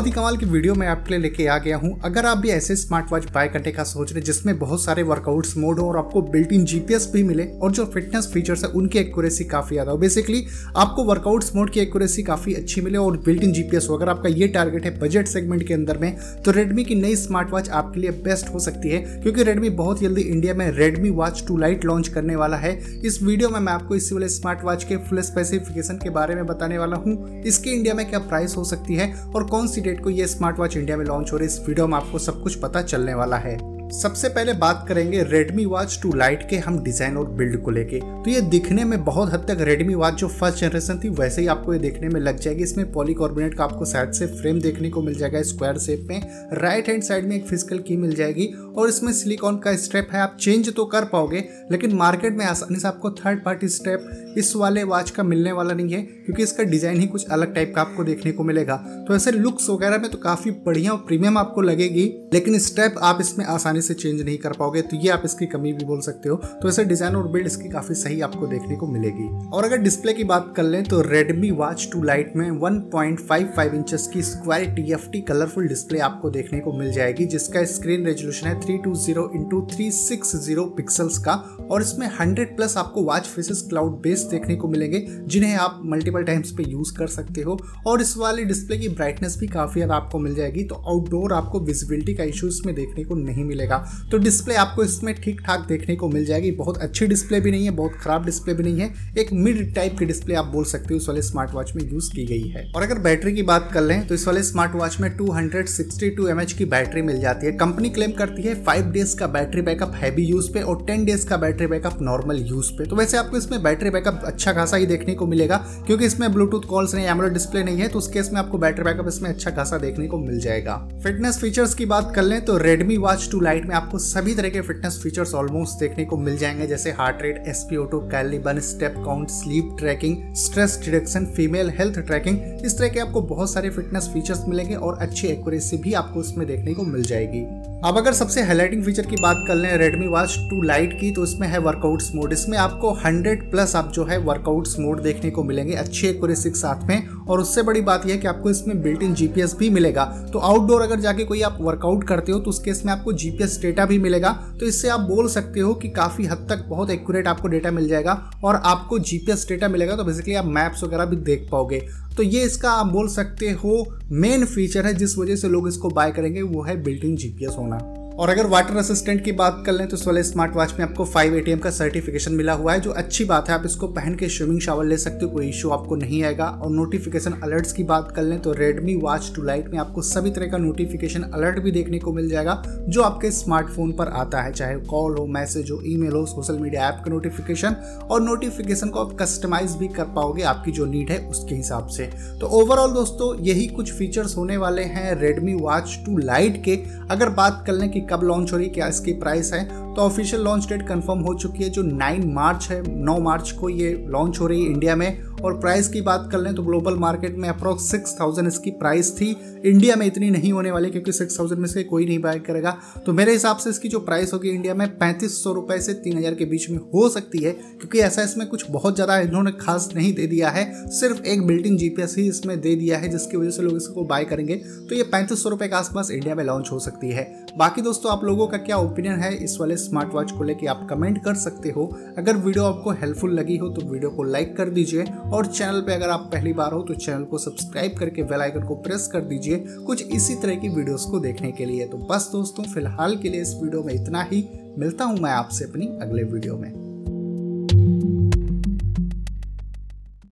बहुत ही कमाल की वीडियो मैं आपके लिए लेके आ गया हूँ। अगर आप भी ऐसे स्मार्ट वॉच बाय करने का सोच रहे जिसमें बहुत सारे वर्कआउट्स मोड हो और आपको बिल्ट इन जीपीएस भी मिले, और जो फिटनेस फीचर्स है, उनकी एक्यूरेसी काफ़ी ज़्यादा हो। बेसिकली आपको वर्कआउट्स मोड की एक्यूरेसी काफ़ी अच्छी मिले, और बिल्ट इन जीपीएस हो। अगर आपका ये टारगेट है बजट सेगमेंट के अंदर में तो रेडमी की नई स्मार्ट वॉच आपके लिए बेस्ट हो सकती है, क्योंकि रेडमी बहुत जल्दी इंडिया में Redmi watch two lite launch करने वाला है। इस वीडियो में मैं आपको इसी वाले स्मार्ट वॉच के फुल स्पेसिफिकेशन के बारे में बताने वाला हूँ। इसकी इंडिया में क्या प्राइस हो सकती है, और कौन सी डेट को ये स्मार्ट वॉच इंडिया में लॉन्च हो रही है। इस वीडियो में आपको सब कुछ पता चलने वाला है। सबसे पहले बात करेंगे Redmi Watch 2 Lite के हम डिज़ाइन और बिल्ड को लेके। तो ये दिखने में बहुत हद तक Redmi Watch जो फ़र्स्ट जनरेशन थी, वैसे ही आपको ये देखने में लग जाएगी। इसमें पॉलीकार्बोनेट का आपको साइड से फ्रेम देखने को मिल जाएगा स्क्वायर शेप में। राइट हैंड साइड में एक फ़िज़िकल की मिल जाएगी और इसमें सिलिकॉन का स्टेप है। आप चेंज तो कर पाओगे, लेकिन मार्केट में आसानी से आपको थर्ड पार्टी स्टेप इस वाले वॉच का मिलने वाला नहीं है, क्योंकि इसका डिज़ाइन ही कुछ अलग टाइप का आपको देखने को मिलेगा। तो ऐसे लुक्स वगैरह में तो काफ़ी बढ़िया और प्रीमियम आपको लगेगी, लेकिन स्टेप आप इसमें आसानी से चेंज नहीं कर पाओगे तो ये आप इसकी कमी भी बोल सकते हो। तो ऐसे डिज़ाइन और बिल्ड इसकी काफ़ी सही आपको देखने को मिलेगी। और अगर डिस्प्ले की बात कर लें तो रेडमी वॉच टू लाइट में 1.55 इंचेस की स्क्वायर टीएफटी कलरफुल डिस्प्ले आपको देखने को मिल जाएगी, जिसका स्क्रीन रेजोल्यूशन है 320 two zero into three six zero pixels का। और इसमें 100 प्लस आपको वॉच फेसेस क्लाउड बेस देखने को मिलेंगे, जिन्हें आप मल्टीपल टाइम्स पे यूज़ कर सकते हो। और इस वाले डिस्प्ले की ब्राइटनेस भी काफ़ी ज़्यादा आपको मिल जाएगी तो आउटडोर आपको विजिबिलिटी का इशू इसमें देखने को नहीं मिलेगा। तो डिस्प्ले आपको इसमें ठीक ठाक देखने को मिल जाएगी। बहुत अच्छी डिस्प्ले भी नहीं है, बहुत खराब डिस्प्ले भी नहीं है। एक मिड टाइप की डिस्प्ले आप बोल सकते हो, इस वाले स्मार्ट वॉच में यूज़ की गई है। और अगर बैटरी की बात कर लें तो इस वाले स्मार्ट वॉच में 262 mAh की बैटरी मिल जाती है। कंपनी क्लेम करती है 5 डेज़ का बैटरी बैकअप हैवी यूज़ पे और टेन डेज़ का बैटरी बैकअप नॉर्मल यूज़ पे। तो वैसे आपको इसमें बैटरी बैकअप अच्छा खासा ही देखने को मिलेगा, क्योंकि इसमें ब्लूटूथ कॉल्स नहीं एमोलेड डिस्प्ले नहीं है तो उस केस में आपको बैटरी बैकअप इसमें अच्छा खासा देखने को मिल जाएगा। फिटनेस फीचर्स की बात कर लें तो रेडमी वॉच टू लाइट में आपको सभी तरह के फिटनेस फीचर्स ऑलमोस्ट देखने को मिल जाएँगे, जैसे heart rate SpO two calorie burn step count sleep tracking stress detection female health tracking इस तरह के आपको बहुत सारे फिटनेस फीचर्स मिलेंगे और अच्छी एक्यूरेसी भी आपको इसमें देखने को मिल जाएगी। अब अगर सबसे हाईलाइटिंग फीचर की बात कर लें रेडमी वॉच टू लाइट की तो इसमें है वर्कआउट्स मोड इसमें आपको 100 प्लस आप जो है वर्कआउट्स मोड देखने को मिलेंगे, अच्छी एक्यूरेसी के साथ में। और उससे बड़ी बात यह है कि आपको इसमें बिल्ट इन जीपीएस भी मिलेगा। तो आउटडोर अगर जाके कोई आप वर्कआउट करते हो तो उस केस में आपको जीपीएस डेटा भी मिलेगा। तो इससे आप बोल सकते हो कि काफ़ी हद तक बहुत एक्यूरेट आपको डेटा मिल जाएगा और आपको जी जीपीएस डेटा मिलेगा तो बेसिकली आप मैप्स वगैरह भी देख पाओगे। तो ये इसका आप बोल सकते हो मेन फीचर है, जिस वजह से लोग इसको बाय करेंगे, वो है बिल्ट इन जीपीएस होना। और अगर वाटर असिस्टेंट की बात कर लें तो इस वाले स्मार्ट वॉच में आपको फाइव ए का सर्टिफिकेशन मिला हुआ है, जो अच्छी बात है। आप इसको पहन के स्विमिंग शावर ले सकते हो, कोई इशू आपको नहीं आएगा। और नोटिफिकेशन अलर्ट्स की बात कर लें तो रेडमी वॉच टू लाइट में आपको सभी तरह का नोटिफिकेशन अलर्ट भी देखने को मिल जाएगा, जो आपके स्मार्टफ़ोन पर आता है। चाहे कॉल हो मैसेज हो ईमेल हो सोशल मीडिया ऐप का नोटिफिकेशन और नोटिफिकेशन को आप कस्टमाइज भी कर पाओगे आपकी जो नीड है उसके हिसाब से। तो ओवरऑल दोस्तों, यही कुछ फीचर्स होने वाले हैं रेडमी वॉच टू लाइट के। अगर बात कर लें कि कब लॉन्च हो रही है, क्या इसकी प्राइस है? तो ऑफिशियल लॉन्च डेट कंफर्म हो चुकी है, जो 9 मार्च है 9 मार्च को ये लॉन्च हो रही है इंडिया में। और प्राइस की बात कर लें तो ग्लोबल मार्केट में अप्रोक्स सिक्स थाउज़ेंड इसकी प्राइस थी। इंडिया में इतनी नहीं होने वाली, क्योंकि सिक्स थाउज़ेंड में से कोई नहीं बाय करेगा। तो मेरे हिसाब से इसकी जो प्राइस होगी इंडिया में पैंतीस सौ रुपए से तीन हज़ार के बीच में हो सकती है, क्योंकि ऐसा इसमें कुछ बहुत ज़्यादा इन्होंने खास नहीं दे दिया है। सिर्फ़ एक बिल्टिंग जीपीएस ही इसमें दे दिया है, जिसकी वजह से लोग इसको बाय करेंगे। तो ये पैंतीस सौ के आसपास इंडिया में लॉन्च हो सकती है। बाकी दोस्तों, आप लोगों का क्या ओपिनियन है? इस वाले स्मार्ट वॉच को लेके आप कमेंट कर सकते हो। अगर वीडियो आपको हेल्पफुल लगी हो तो वीडियो को लाइक कर दीजिए। और चैनल पे अगर आप पहली बार हो तो चैनल को सब्सक्राइब करके बेल आइकन को प्रेस कर दीजिए। कुछ इसी तरह की वीडियोस को देखने के लिए। तो बस दोस्तों, फ़िलहाल के लिए इस वीडियो में इतना ही। मिलता हूँ मैं आपसे अपनी अगले वीडियो में।